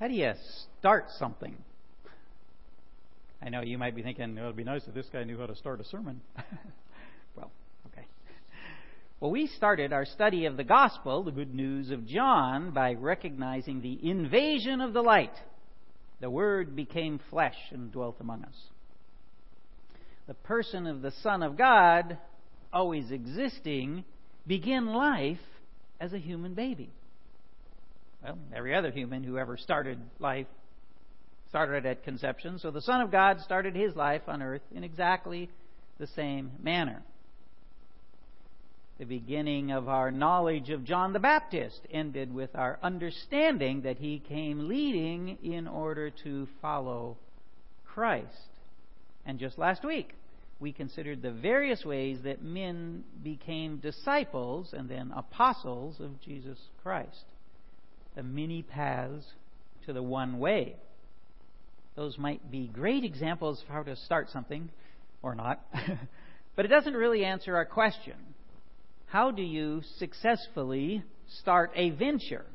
How do you start something? I know you might be thinking, it would be nice if this guy knew how to start a sermon. well, okay. Well, we started our study of the gospel, the good news of John, by recognizing the invasion of the light. The Word became flesh and dwelt among us. The person of the Son of God, always existing, began life as a human baby. Well, every other human who ever started life started at conception. So the Son of God started his life on earth in exactly the same manner. The beginning of our knowledge of John the Baptist ended with our understanding that he came leading in order to follow Christ. And just last week, we considered the various ways that men became disciples and then apostles of Jesus Christ. The many paths to the one way. Those might be great examples of how to start something, or not. but it doesn't really answer our question. How do you successfully start a venture?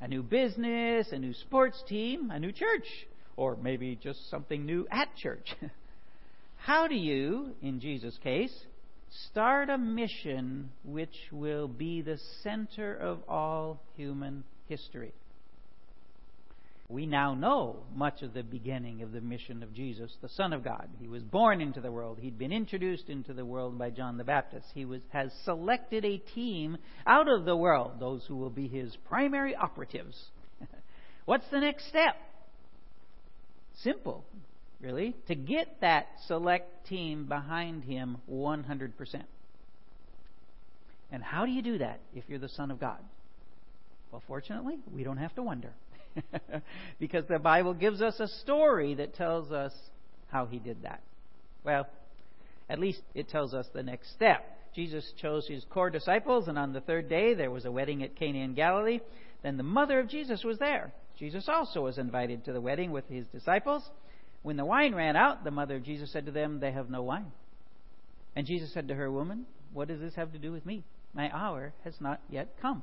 A new business, a new sports team, a new church, or maybe just something new at church. How do you, in Jesus' case, start a mission which will be the center of all human history? We now know much of the beginning of the mission of Jesus, the Son of God. He was born into the world. He'd been introduced into the world by John the Baptist. He was, has selected a team out of the world, those who will be his primary operatives. What's the next step? Simple really, to get that select team behind him 100%. And how do you do that if you're the Son of God? Well, fortunately, we don't have to wonder. because the Bible gives us a story that tells us how he did that. Well, at least it tells us the next step. Jesus chose his core disciples, and on the third day there was a wedding at Cana in Galilee. Then the mother of Jesus was there. Jesus also was invited to the wedding with his disciples. When the wine ran out, the mother of Jesus said to them, They have no wine. And Jesus said to her, Woman, what does this have to do with me? My hour has not yet come.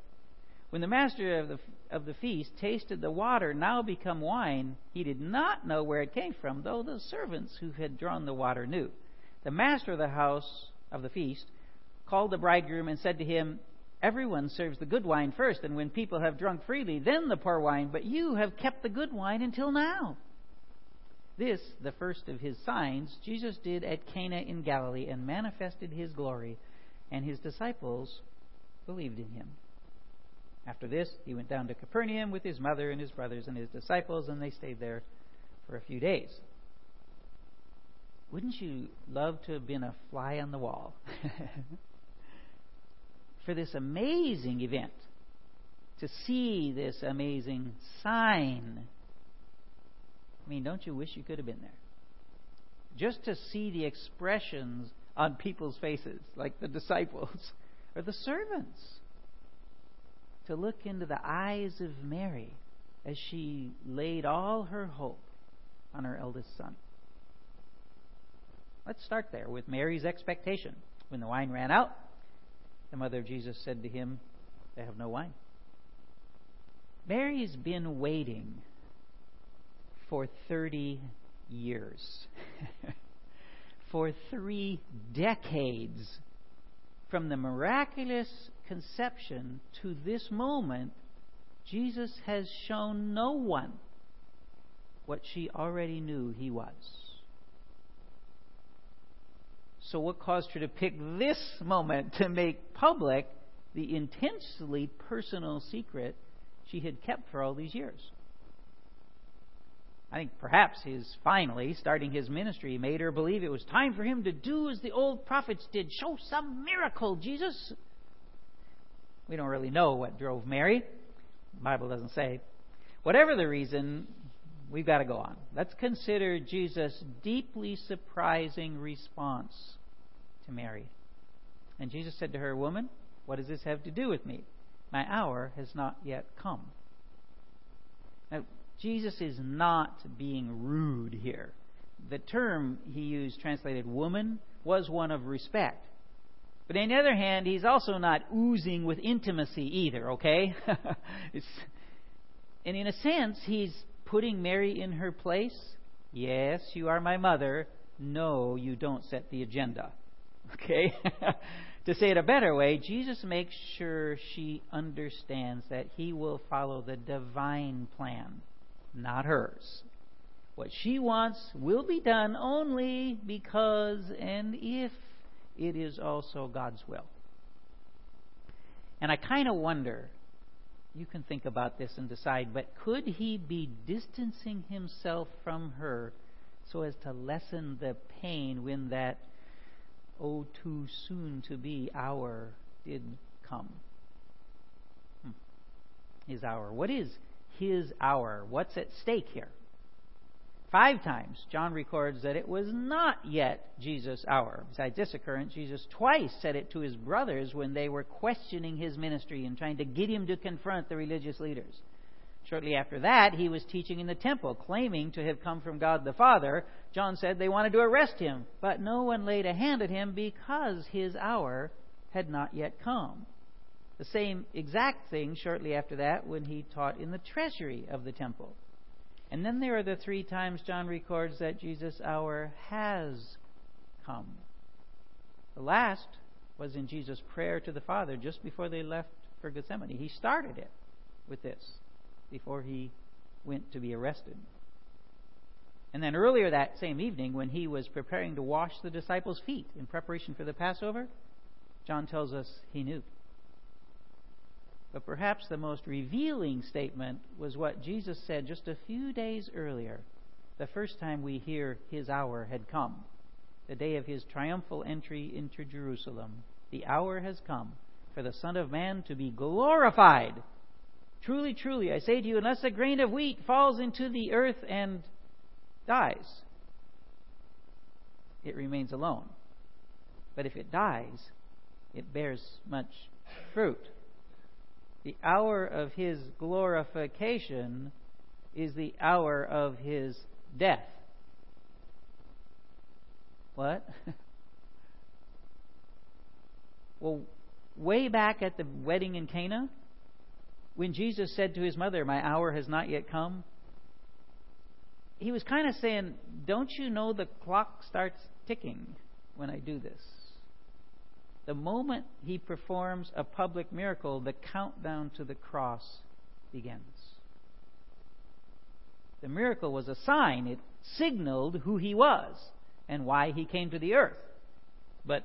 When the master of the, of the feast tasted the water now become wine, he did not know where it came from, though the servants who had drawn the water knew. The master of the house of the feast called the bridegroom and said to him, Everyone serves the good wine first, and when people have drunk freely, then the poor wine, but you have kept the good wine until now. This, the first of his signs, Jesus did at Cana in Galilee and manifested his glory, and his disciples believed in him. After this, he went down to Capernaum with his mother and his brothers and his disciples, and they stayed there for a few days. Wouldn't you love to have been a fly on the wall for this amazing event? To see this amazing sign. I mean, don't you wish you could have been there? Just to see the expressions on people's faces, like the disciples or the servants to look into the eyes of Mary as she laid all her hope on her eldest son. Let's start there with Mary's expectation. When the wine ran out, the mother of Jesus said to him, They have no wine. Mary's been waiting for 30 years. for three decades from the miraculous conception to this moment, Jesus has shown no one what she already knew he was. So, what caused her to pick this moment to make public the intensely personal secret she had kept for all these years? I think perhaps his finally starting his ministry made her believe it was time for him to do as the old prophets did show some miracle, Jesus. We don't really know what drove Mary. The Bible doesn't say. Whatever the reason, we've got to go on. Let's consider Jesus' deeply surprising response to Mary. And Jesus said to her, Woman, what does this have to do with me? My hour has not yet come. Now, Jesus is not being rude here. The term he used, translated woman, was one of respect. But on the other hand, he's also not oozing with intimacy either, okay? and in a sense, he's putting Mary in her place. Yes, you are my mother. No, you don't set the agenda. Okay? to say it a better way, Jesus makes sure she understands that he will follow the divine plan, not hers. What she wants will be done only because and if it is also God's will. And I kind of wonder, you can think about this and decide, but could he be distancing himself from her so as to lessen the pain when that oh too soon to be hour did come? Hmm. His hour. What is his hour? What's at stake here? Five times, John records that it was not yet Jesus' hour. Besides this occurrence, Jesus twice said it to his brothers when they were questioning his ministry and trying to get him to confront the religious leaders. Shortly after that, he was teaching in the temple, claiming to have come from God the Father. John said they wanted to arrest him, but no one laid a hand at him because his hour had not yet come. The same exact thing shortly after that when he taught in the treasury of the temple. And then there are the three times John records that Jesus' hour has come. The last was in Jesus' prayer to the Father just before they left for Gethsemane. He started it with this before he went to be arrested. And then earlier that same evening, when he was preparing to wash the disciples' feet in preparation for the Passover, John tells us he knew. But perhaps the most revealing statement was what Jesus said just a few days earlier, the first time we hear his hour had come, the day of his triumphal entry into Jerusalem. The hour has come for the Son of Man to be glorified. Truly, truly, I say to you, unless a grain of wheat falls into the earth and dies, it remains alone. But if it dies, it bears much fruit the hour of his glorification is the hour of his death. What? well, way back at the wedding in Cana, when Jesus said to his mother, My hour has not yet come, he was kind of saying, Don't you know the clock starts ticking when I do this? The moment he performs a public miracle, the countdown to the cross begins. The miracle was a sign, it signaled who he was and why he came to the earth. But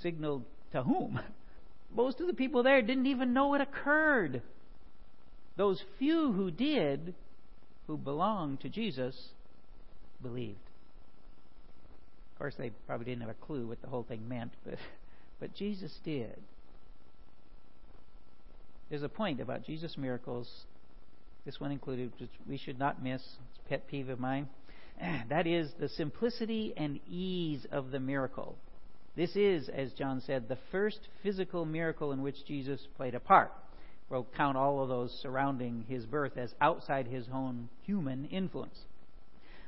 signaled to whom? Most of the people there didn't even know it occurred. Those few who did, who belonged to Jesus, believed. Of course, they probably didn't have a clue what the whole thing meant, but but Jesus did. There's a point about Jesus' miracles, this one included, which we should not miss. It's a pet peeve of mine. That is the simplicity and ease of the miracle. This is, as John said, the first physical miracle in which Jesus played a part. We'll count all of those surrounding his birth as outside his own human influence.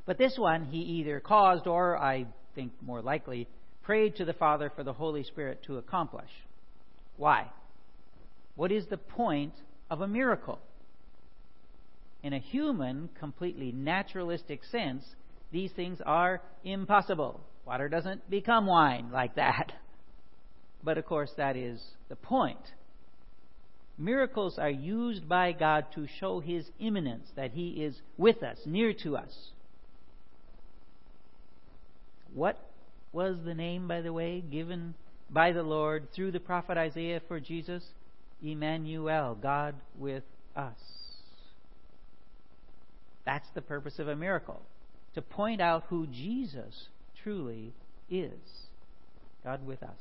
But this one he either caused or, I think more likely, prayed to the Father for the Holy Spirit to accomplish. Why? What is the point of a miracle? In a human, completely naturalistic sense, these things are impossible. Water doesn't become wine like that. But of course, that is the point. Miracles are used by God to show His immanence, that He is with us, near to us. What was the name, by the way, given by the Lord through the prophet Isaiah for Jesus? Emmanuel, God with us. That's the purpose of a miracle, to point out who Jesus truly is God with us.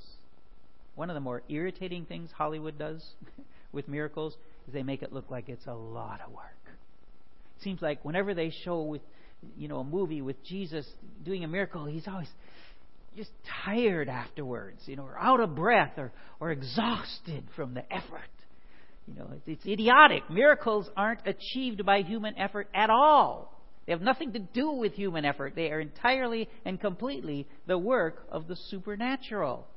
One of the more irritating things Hollywood does with miracles is they make it look like it's a lot of work. It seems like whenever they show with you know a movie with Jesus doing a miracle, he's always just tired afterwards, you know, or out of breath or, or exhausted from the effort. You know, it's, it's idiotic. Miracles aren't achieved by human effort at all. They have nothing to do with human effort. They are entirely and completely the work of the supernatural.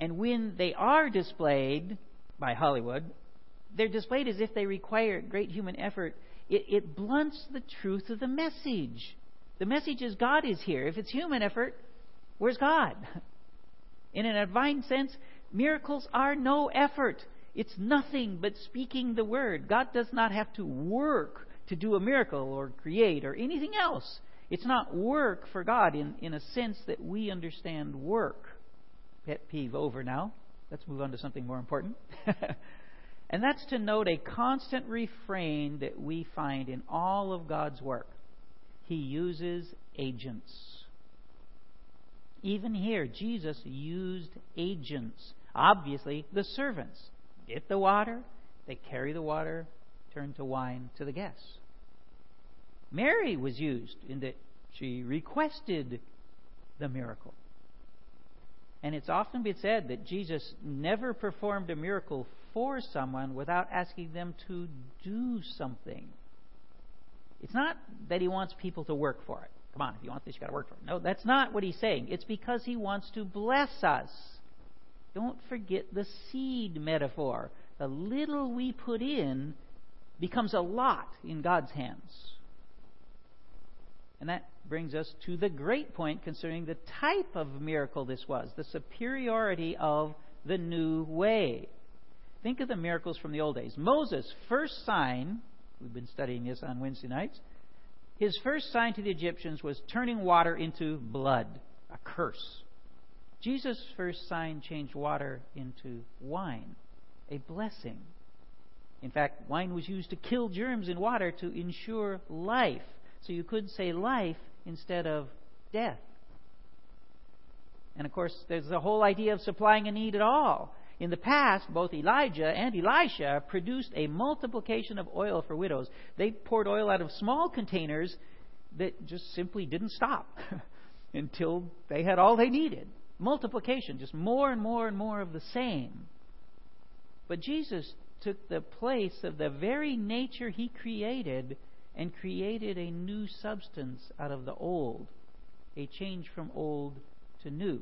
And when they are displayed by Hollywood, they're displayed as if they require great human effort. It, it blunts the truth of the message. The message is God is here. If it's human effort, where's God? In a divine sense, miracles are no effort. It's nothing but speaking the word. God does not have to work to do a miracle or create or anything else. It's not work for God in, in a sense that we understand work. Pet peeve over now. Let's move on to something more important. and that's to note a constant refrain that we find in all of God's work. He uses agents. Even here, Jesus used agents. Obviously, the servants get the water, they carry the water, turn to wine to the guests. Mary was used in that she requested the miracle. And it's often been said that Jesus never performed a miracle for someone without asking them to do something. It's not that he wants people to work for it. Come on, if you want this, you've got to work for it. No, that's not what he's saying. It's because he wants to bless us. Don't forget the seed metaphor. The little we put in becomes a lot in God's hands. And that brings us to the great point concerning the type of miracle this was the superiority of the new way. Think of the miracles from the old days. Moses' first sign, we've been studying this on Wednesday nights, his first sign to the Egyptians was turning water into blood, a curse. Jesus' first sign changed water into wine, a blessing. In fact, wine was used to kill germs in water to ensure life. So you could say life instead of death. And of course, there's the whole idea of supplying a need at all. In the past, both Elijah and Elisha produced a multiplication of oil for widows. They poured oil out of small containers that just simply didn't stop until they had all they needed. Multiplication, just more and more and more of the same. But Jesus took the place of the very nature he created and created a new substance out of the old, a change from old to new,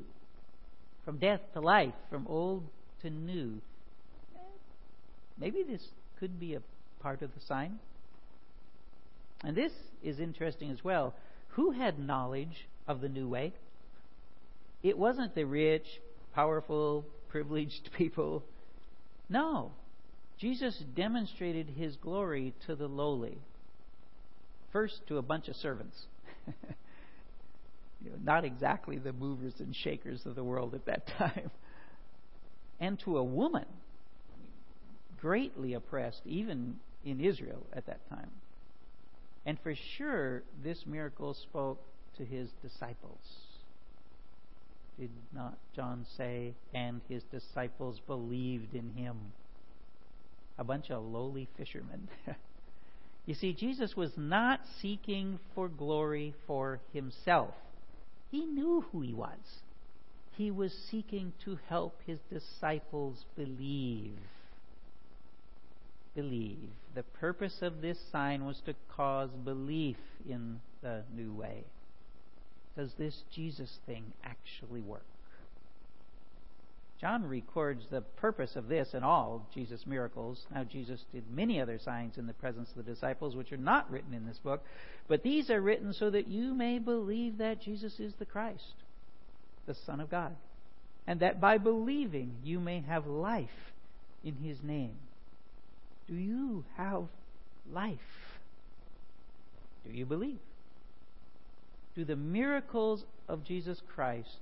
from death to life, from old to new. Maybe this could be a part of the sign. And this is interesting as well. Who had knowledge of the new way? It wasn't the rich, powerful, privileged people. No. Jesus demonstrated his glory to the lowly. First, to a bunch of servants. you know, not exactly the movers and shakers of the world at that time. And to a woman, greatly oppressed, even in Israel at that time. And for sure, this miracle spoke to his disciples. Did not John say, and his disciples believed in him? A bunch of lowly fishermen. You see, Jesus was not seeking for glory for himself. He knew who he was. He was seeking to help his disciples believe. Believe. The purpose of this sign was to cause belief in the new way. Does this Jesus thing actually work? John records the purpose of this and all Jesus' miracles. Now, Jesus did many other signs in the presence of the disciples, which are not written in this book, but these are written so that you may believe that Jesus is the Christ, the Son of God, and that by believing you may have life in His name. Do you have life? Do you believe? Do the miracles of Jesus Christ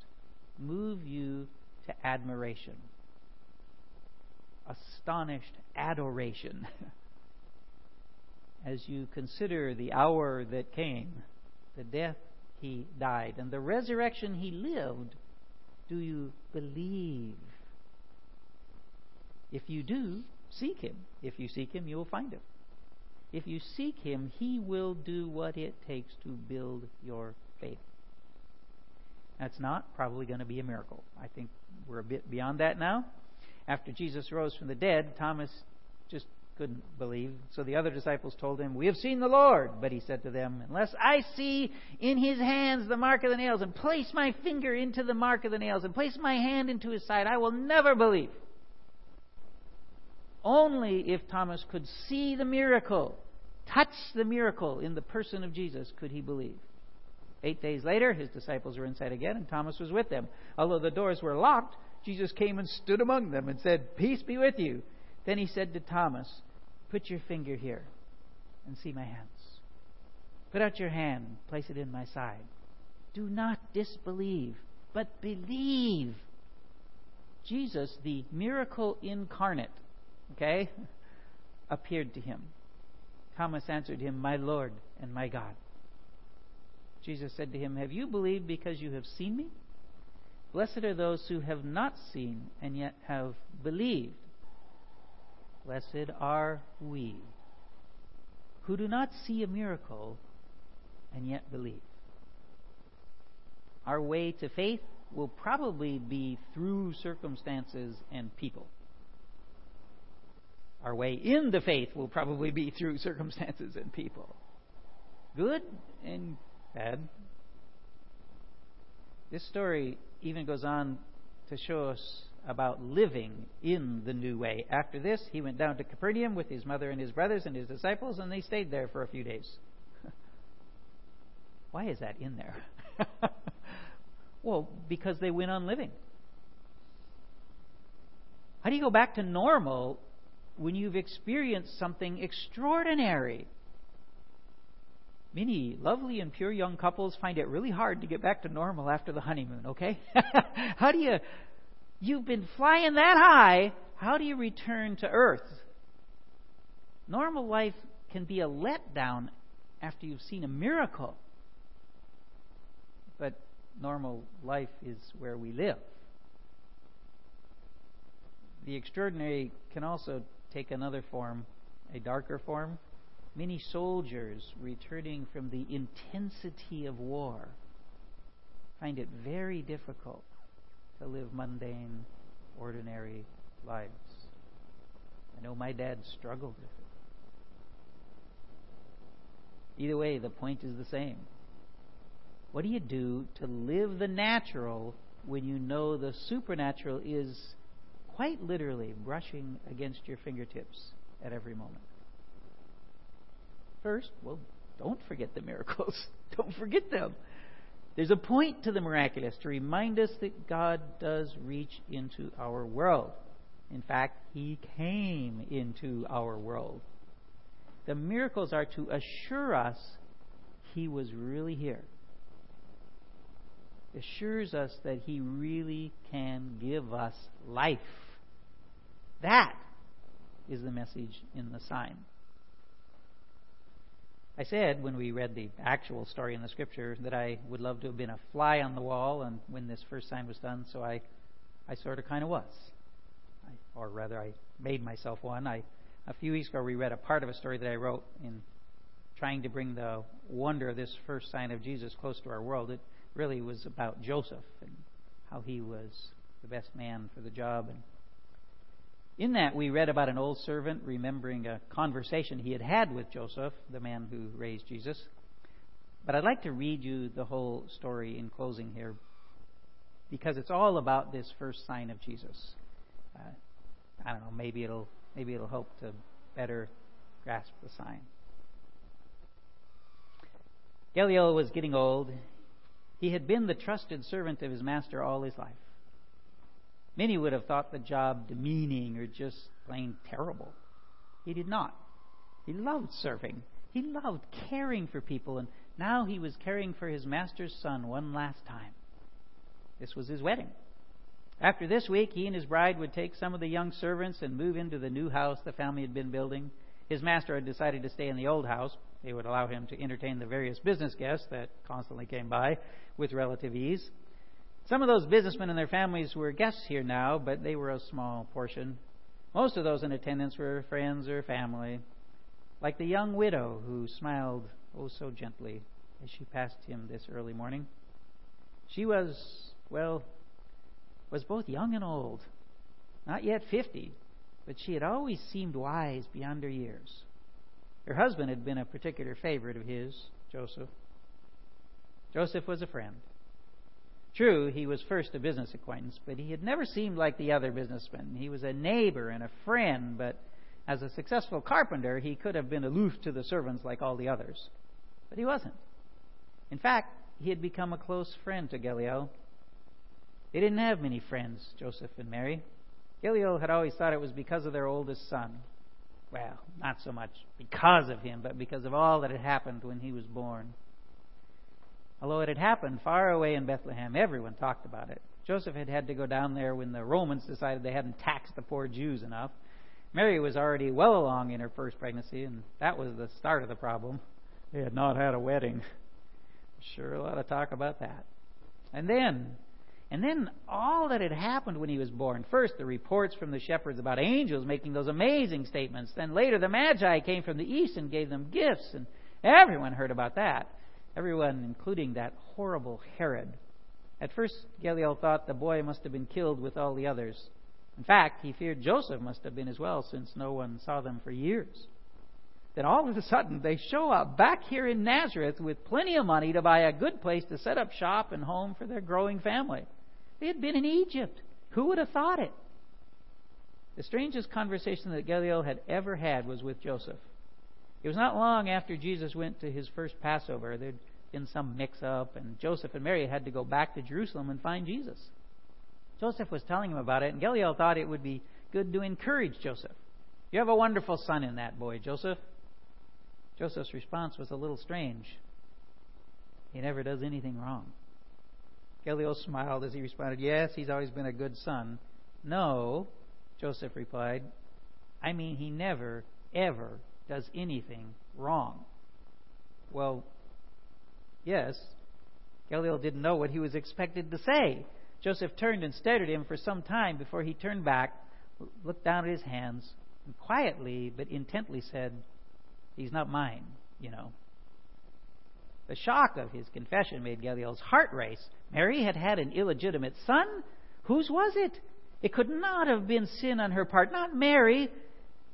move you to admiration, astonished adoration, as you consider the hour that came, the death he died, and the resurrection he lived. Do you believe? If you do, seek him. If you seek him, you will find him. If you seek him, he will do what it takes to build your faith. That's not probably going to be a miracle. I think we're a bit beyond that now. After Jesus rose from the dead, Thomas just couldn't believe. So the other disciples told him, We have seen the Lord. But he said to them, Unless I see in his hands the mark of the nails, and place my finger into the mark of the nails, and place my hand into his side, I will never believe. Only if Thomas could see the miracle, touch the miracle in the person of Jesus, could he believe. Eight days later, his disciples were inside again, and Thomas was with them. Although the doors were locked, Jesus came and stood among them and said, Peace be with you. Then he said to Thomas, Put your finger here and see my hands. Put out your hand and place it in my side. Do not disbelieve, but believe. Jesus, the miracle incarnate, okay, appeared to him. Thomas answered him, My Lord and my God. Jesus said to him, Have you believed because you have seen me? Blessed are those who have not seen and yet have believed. Blessed are we who do not see a miracle and yet believe. Our way to faith will probably be through circumstances and people. Our way into faith will probably be through circumstances and people. Good and bad. This story even goes on to show us about living in the new way. After this, he went down to Capernaum with his mother and his brothers and his disciples, and they stayed there for a few days. Why is that in there? well, because they went on living. How do you go back to normal when you've experienced something extraordinary? Many lovely and pure young couples find it really hard to get back to normal after the honeymoon, okay? How do you You've been flying that high. How do you return to earth? Normal life can be a letdown after you've seen a miracle. But normal life is where we live. The extraordinary can also take another form, a darker form. Many soldiers returning from the intensity of war find it very difficult to live mundane, ordinary lives. I know my dad struggled with it. Either way, the point is the same. What do you do to live the natural when you know the supernatural is quite literally brushing against your fingertips at every moment? First, well, don't forget the miracles. don't forget them. There's a point to the miraculous to remind us that God does reach into our world. In fact, He came into our world. The miracles are to assure us He was really here. Assures us that He really can give us life. That is the message in the sign. I said when we read the actual story in the scripture that I would love to have been a fly on the wall and when this first sign was done, so I, I sort of kind of was. I, or rather, I made myself one. I, a few weeks ago, we read a part of a story that I wrote in trying to bring the wonder of this first sign of Jesus close to our world. It really was about Joseph and how he was the best man for the job and in that, we read about an old servant remembering a conversation he had had with Joseph, the man who raised Jesus. But I'd like to read you the whole story in closing here because it's all about this first sign of Jesus. Uh, I don't know, maybe it'll maybe it'll help to better grasp the sign. Gamaliel was getting old. He had been the trusted servant of his master all his life. Many would have thought the job demeaning or just plain terrible. He did not. He loved serving. He loved caring for people, and now he was caring for his master's son one last time. This was his wedding. After this week, he and his bride would take some of the young servants and move into the new house the family had been building. His master had decided to stay in the old house. They would allow him to entertain the various business guests that constantly came by with relative ease. Some of those businessmen and their families were guests here now, but they were a small portion. Most of those in attendance were friends or family, like the young widow who smiled oh so gently as she passed him this early morning. She was, well, was both young and old. Not yet 50, but she had always seemed wise beyond her years. Her husband had been a particular favorite of his, Joseph. Joseph was a friend. True, he was first a business acquaintance, but he had never seemed like the other businessmen. He was a neighbor and a friend, but as a successful carpenter, he could have been aloof to the servants like all the others. But he wasn't. In fact, he had become a close friend to Gehleel. They didn't have many friends, Joseph and Mary. Gehleel had always thought it was because of their oldest son. Well, not so much because of him, but because of all that had happened when he was born. Although it had happened far away in Bethlehem, everyone talked about it. Joseph had had to go down there when the Romans decided they hadn't taxed the poor Jews enough. Mary was already well along in her first pregnancy, and that was the start of the problem. They had not had a wedding. Sure, a lot of talk about that. And then, and then all that had happened when he was born. First, the reports from the shepherds about angels making those amazing statements. Then later, the Magi came from the east and gave them gifts, and everyone heard about that. Everyone, including that horrible Herod. At first, Gehleel thought the boy must have been killed with all the others. In fact, he feared Joseph must have been as well, since no one saw them for years. Then all of a sudden, they show up back here in Nazareth with plenty of money to buy a good place to set up shop and home for their growing family. They had been in Egypt. Who would have thought it? The strangest conversation that Gehleel had ever had was with Joseph. It was not long after Jesus went to his first Passover. There'd been some mix up, and Joseph and Mary had to go back to Jerusalem and find Jesus. Joseph was telling him about it, and Gehleel thought it would be good to encourage Joseph. You have a wonderful son in that boy, Joseph. Joseph's response was a little strange. He never does anything wrong. Gehleel smiled as he responded, Yes, he's always been a good son. No, Joseph replied, I mean, he never, ever does anything wrong. Well, yes, Gehleel didn't know what he was expected to say. Joseph turned and stared at him for some time before he turned back, looked down at his hands, and quietly but intently said, He's not mine, you know. The shock of his confession made Gehleel's heart race. Mary had had an illegitimate son. Whose was it? It could not have been sin on her part. Not Mary.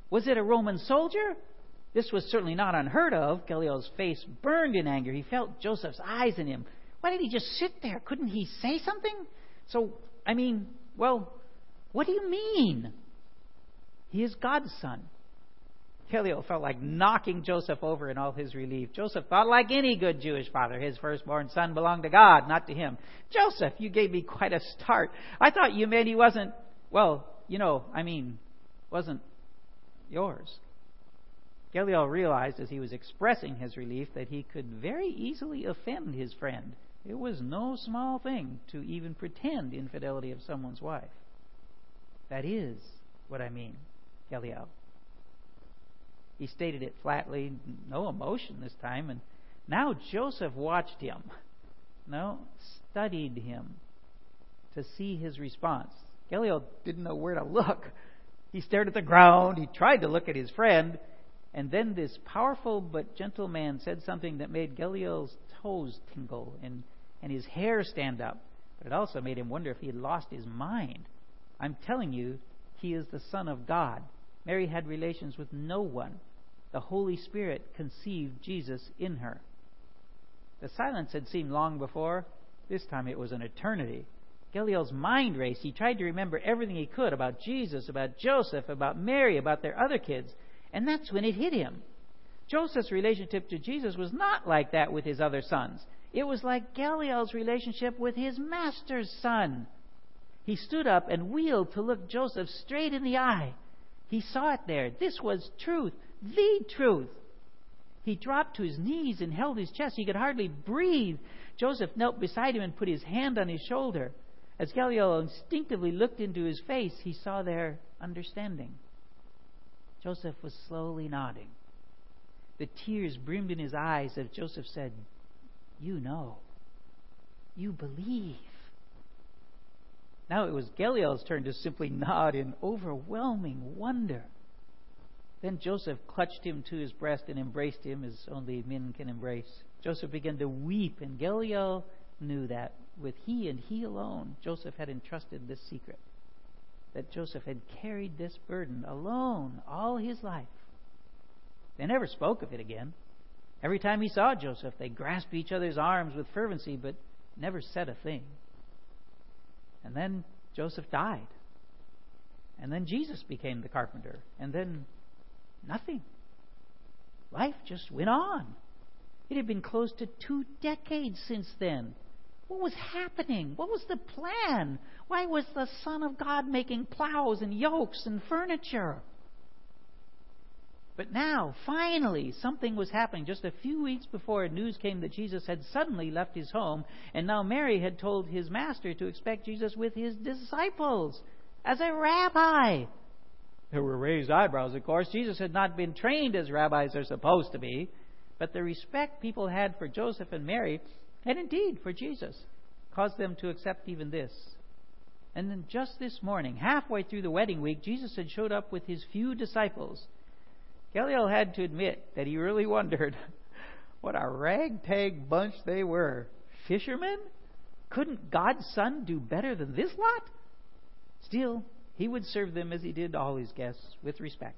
Was it a Roman soldier? This was certainly not unheard of. Gehleel's face burned in anger. He felt Joseph's eyes in him. Why did he just sit there? Couldn't he say something? So, I mean, well, what do you mean? He is God's son. Gehleel felt like knocking Joseph over in all his relief. Joseph thought, like any good Jewish father, his firstborn son belonged to God, not to him. Joseph, you gave me quite a start. I thought you meant he wasn't, well, you know, I mean, wasn't yours. Gehleel realized as he was expressing his relief that he could very easily offend his friend. It was no small thing to even pretend infidelity of someone's wife. That is what I mean, Gehleel. He stated it flatly, no emotion this time, and now Joseph watched him. No, studied him to see his response. Gehleel didn't know where to look. He stared at the ground. He tried to look at his friend. And then this powerful but gentle man said something that made Gehleel's toes tingle and, and his hair stand up. But it also made him wonder if he had lost his mind. I'm telling you, he is the Son of God. Mary had relations with no one. The Holy Spirit conceived Jesus in her. The silence had seemed long before. This time it was an eternity. Gehleel's mind raced. He tried to remember everything he could about Jesus, about Joseph, about Mary, about their other kids. And that's when it hit him. Joseph's relationship to Jesus was not like that with his other sons. It was like Gehleel's relationship with his master's son. He stood up and wheeled to look Joseph straight in the eye. He saw it there. This was truth, the truth. He dropped to his knees and held his chest. He could hardly breathe. Joseph knelt beside him and put his hand on his shoulder. As Gehleel instinctively looked into his face, he saw their understanding. Joseph was slowly nodding. The tears brimmed in his eyes as Joseph said, You know. You believe. Now it was Gehleel's turn to simply nod in overwhelming wonder. Then Joseph clutched him to his breast and embraced him as only men can embrace. Joseph began to weep, and Gehleel knew that with he and he alone, Joseph had entrusted this secret. That Joseph had carried this burden alone all his life. They never spoke of it again. Every time he saw Joseph, they grasped each other's arms with fervency, but never said a thing. And then Joseph died. And then Jesus became the carpenter. And then nothing. Life just went on. It had been close to two decades since then. What was happening? What was the plan? Why was the Son of God making plows and yokes and furniture? But now, finally, something was happening. Just a few weeks before, news came that Jesus had suddenly left his home, and now Mary had told his master to expect Jesus with his disciples as a rabbi. There were raised eyebrows, of course. Jesus had not been trained as rabbis are supposed to be, but the respect people had for Joseph and Mary, and indeed for Jesus, caused them to accept even this. And then just this morning, halfway through the wedding week, Jesus had showed up with his few disciples. Gamaliel had to admit that he really wondered what a ragtag bunch they were. Fishermen? Couldn't God's Son do better than this lot? Still, he would serve them as he did all his guests with respect.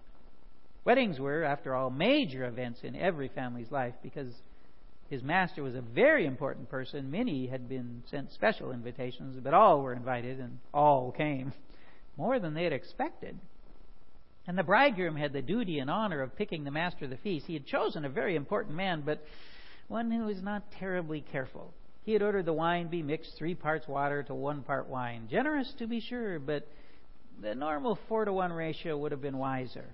Weddings were, after all, major events in every family's life because his master was a very important person. Many had been sent special invitations, but all were invited and all came, more than they had expected. And the bridegroom had the duty and honor of picking the master of the feast. He had chosen a very important man, but one who was not terribly careful. He had ordered the wine be mixed three parts water to one part wine. Generous, to be sure, but the normal four to one ratio would have been wiser.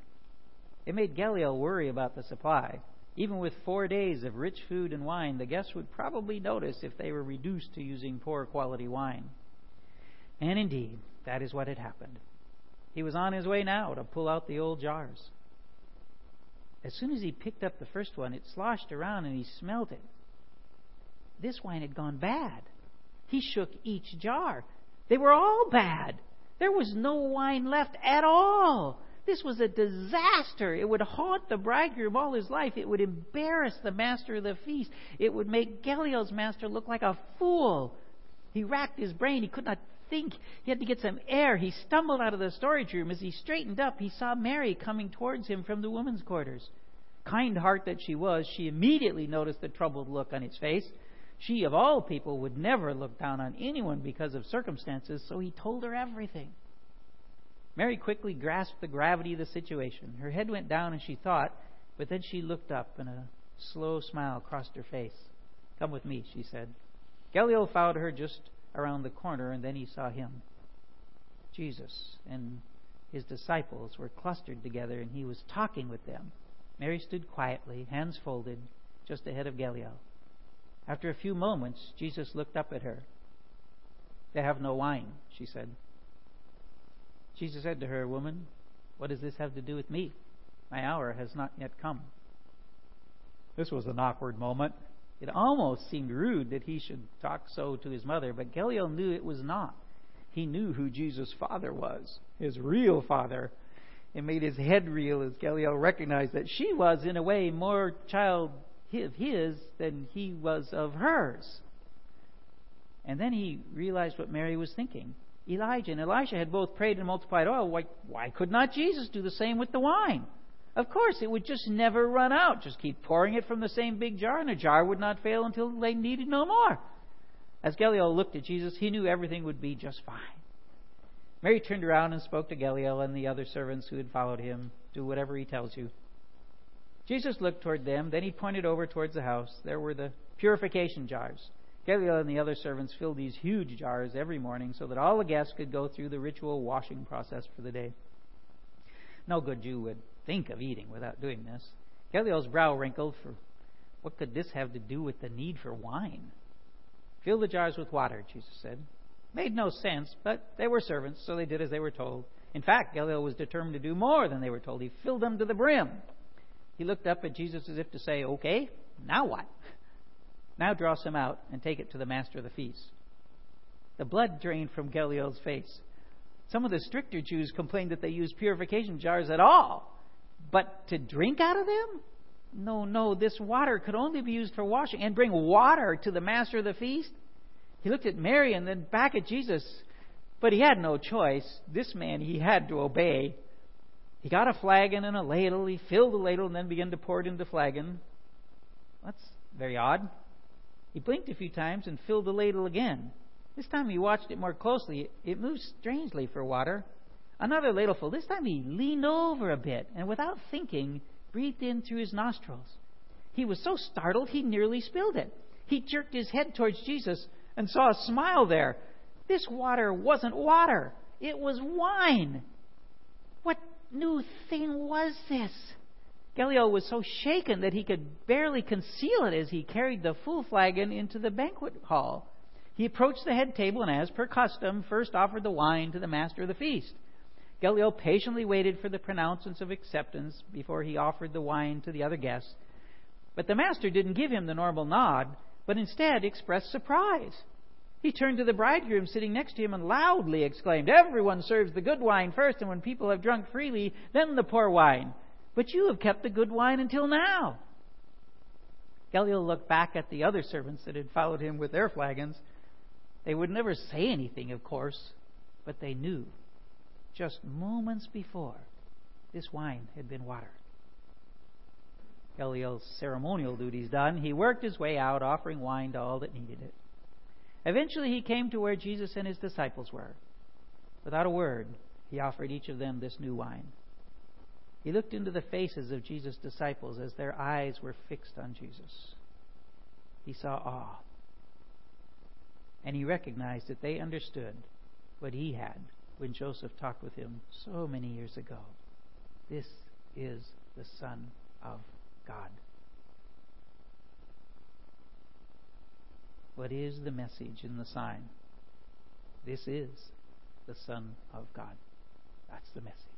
It made Gamaliel worry about the supply. Even with four days of rich food and wine, the guests would probably notice if they were reduced to using poor quality wine. And indeed, that is what had happened. He was on his way now to pull out the old jars. As soon as he picked up the first one, it sloshed around and he smelled it. This wine had gone bad. He shook each jar. They were all bad. There was no wine left at all. This was a disaster. It would haunt the bridegroom all his life. It would embarrass the master of the feast. It would make Gamaliel's master look like a fool. He racked his brain. He could not think. He had to get some air. He stumbled out of the storage room. As he straightened up, he saw Mary coming towards him from the women's quarters. Kind heart that she was, she immediately noticed the troubled look on his face. She, of all people, would never look down on anyone because of circumstances, so he told her everything. Mary quickly grasped the gravity of the situation. Her head went down and she thought, but then she looked up and a slow smile crossed her face. Come with me, she said. Gamaliel followed her just around the corner, and then he saw him. Jesus and his disciples were clustered together, and he was talking with them. Mary stood quietly, hands folded, just ahead of Gamaliel. After a few moments, Jesus looked up at her. They have no wine, she said. Jesus said to her, Woman, what does this have to do with me? My hour has not yet come. This was an awkward moment. It almost seemed rude that he should talk so to his mother, but Gamaliel knew it was not. He knew who Jesus' father was, his real father. It made his head reel as Gamaliel recognized that she was, in a way, more child of his than he was of hers. And then he realized what Mary was thinking. Elijah and Elisha had both prayed and multiplied oil. Why, why could not Jesus do the same with the wine? Of course, it would just never run out. Just keep pouring it from the same big jar, and the jar would not fail until they needed no more. As Gamaliel looked at Jesus, he knew everything would be just fine. Mary turned around and spoke to Gamaliel and the other servants who had followed him. Do whatever he tells you. Jesus looked toward them, then he pointed over towards the house. There were the purification jars. Gamaliel and the other servants filled these huge jars every morning so that all the guests could go through the ritual washing process for the day. No good Jew would think of eating without doing this. Gamaliel's brow wrinkled, for what could this have to do with the need for wine? Fill the jars with water, Jesus said. Made no sense, but they were servants, so they did as they were told. In fact, Gamaliel was determined to do more than they were told. He filled them to the brim. He looked up at Jesus as if to say, Okay, now what? Now draw some out and take it to the master of the feast. The blood drained from Gamaliel's face. Some of the stricter Jews complained that they used purification jars at all. But to drink out of them? No, no, this water could only be used for washing. And bring water to the master of the feast? He looked at Mary and then back at Jesus. But he had no choice. This man, he had to obey. He got a flagon and a ladle. He filled the ladle and then began to pour it into the flagon. That's very odd. He blinked a few times and filled the ladle again. This time he watched it more closely. It moved strangely for water. Another ladleful. This time he leaned over a bit and, without thinking, breathed in through his nostrils. He was so startled he nearly spilled it. He jerked his head towards Jesus and saw a smile there. This water wasn't water, it was wine. What new thing was this? Gamaliel was so shaken that he could barely conceal it as he carried the full flagon into the banquet hall. He approached the head table and, as per custom, first offered the wine to the master of the feast. Gamaliel patiently waited for the pronouncements of acceptance before he offered the wine to the other guests. But the master didn't give him the normal nod, but instead expressed surprise. He turned to the bridegroom sitting next to him and loudly exclaimed, Everyone serves the good wine first, and when people have drunk freely, then the poor wine. But you have kept the good wine until now. Gamaliel looked back at the other servants that had followed him with their flagons. They would never say anything, of course, but they knew just moments before this wine had been water. Gamaliel's ceremonial duties done, he worked his way out, offering wine to all that needed it. Eventually, he came to where Jesus and his disciples were. Without a word, he offered each of them this new wine. He looked into the faces of Jesus' disciples as their eyes were fixed on Jesus. He saw awe. And he recognized that they understood what he had when Joseph talked with him so many years ago. This is the Son of God. What is the message in the sign? This is the Son of God. That's the message.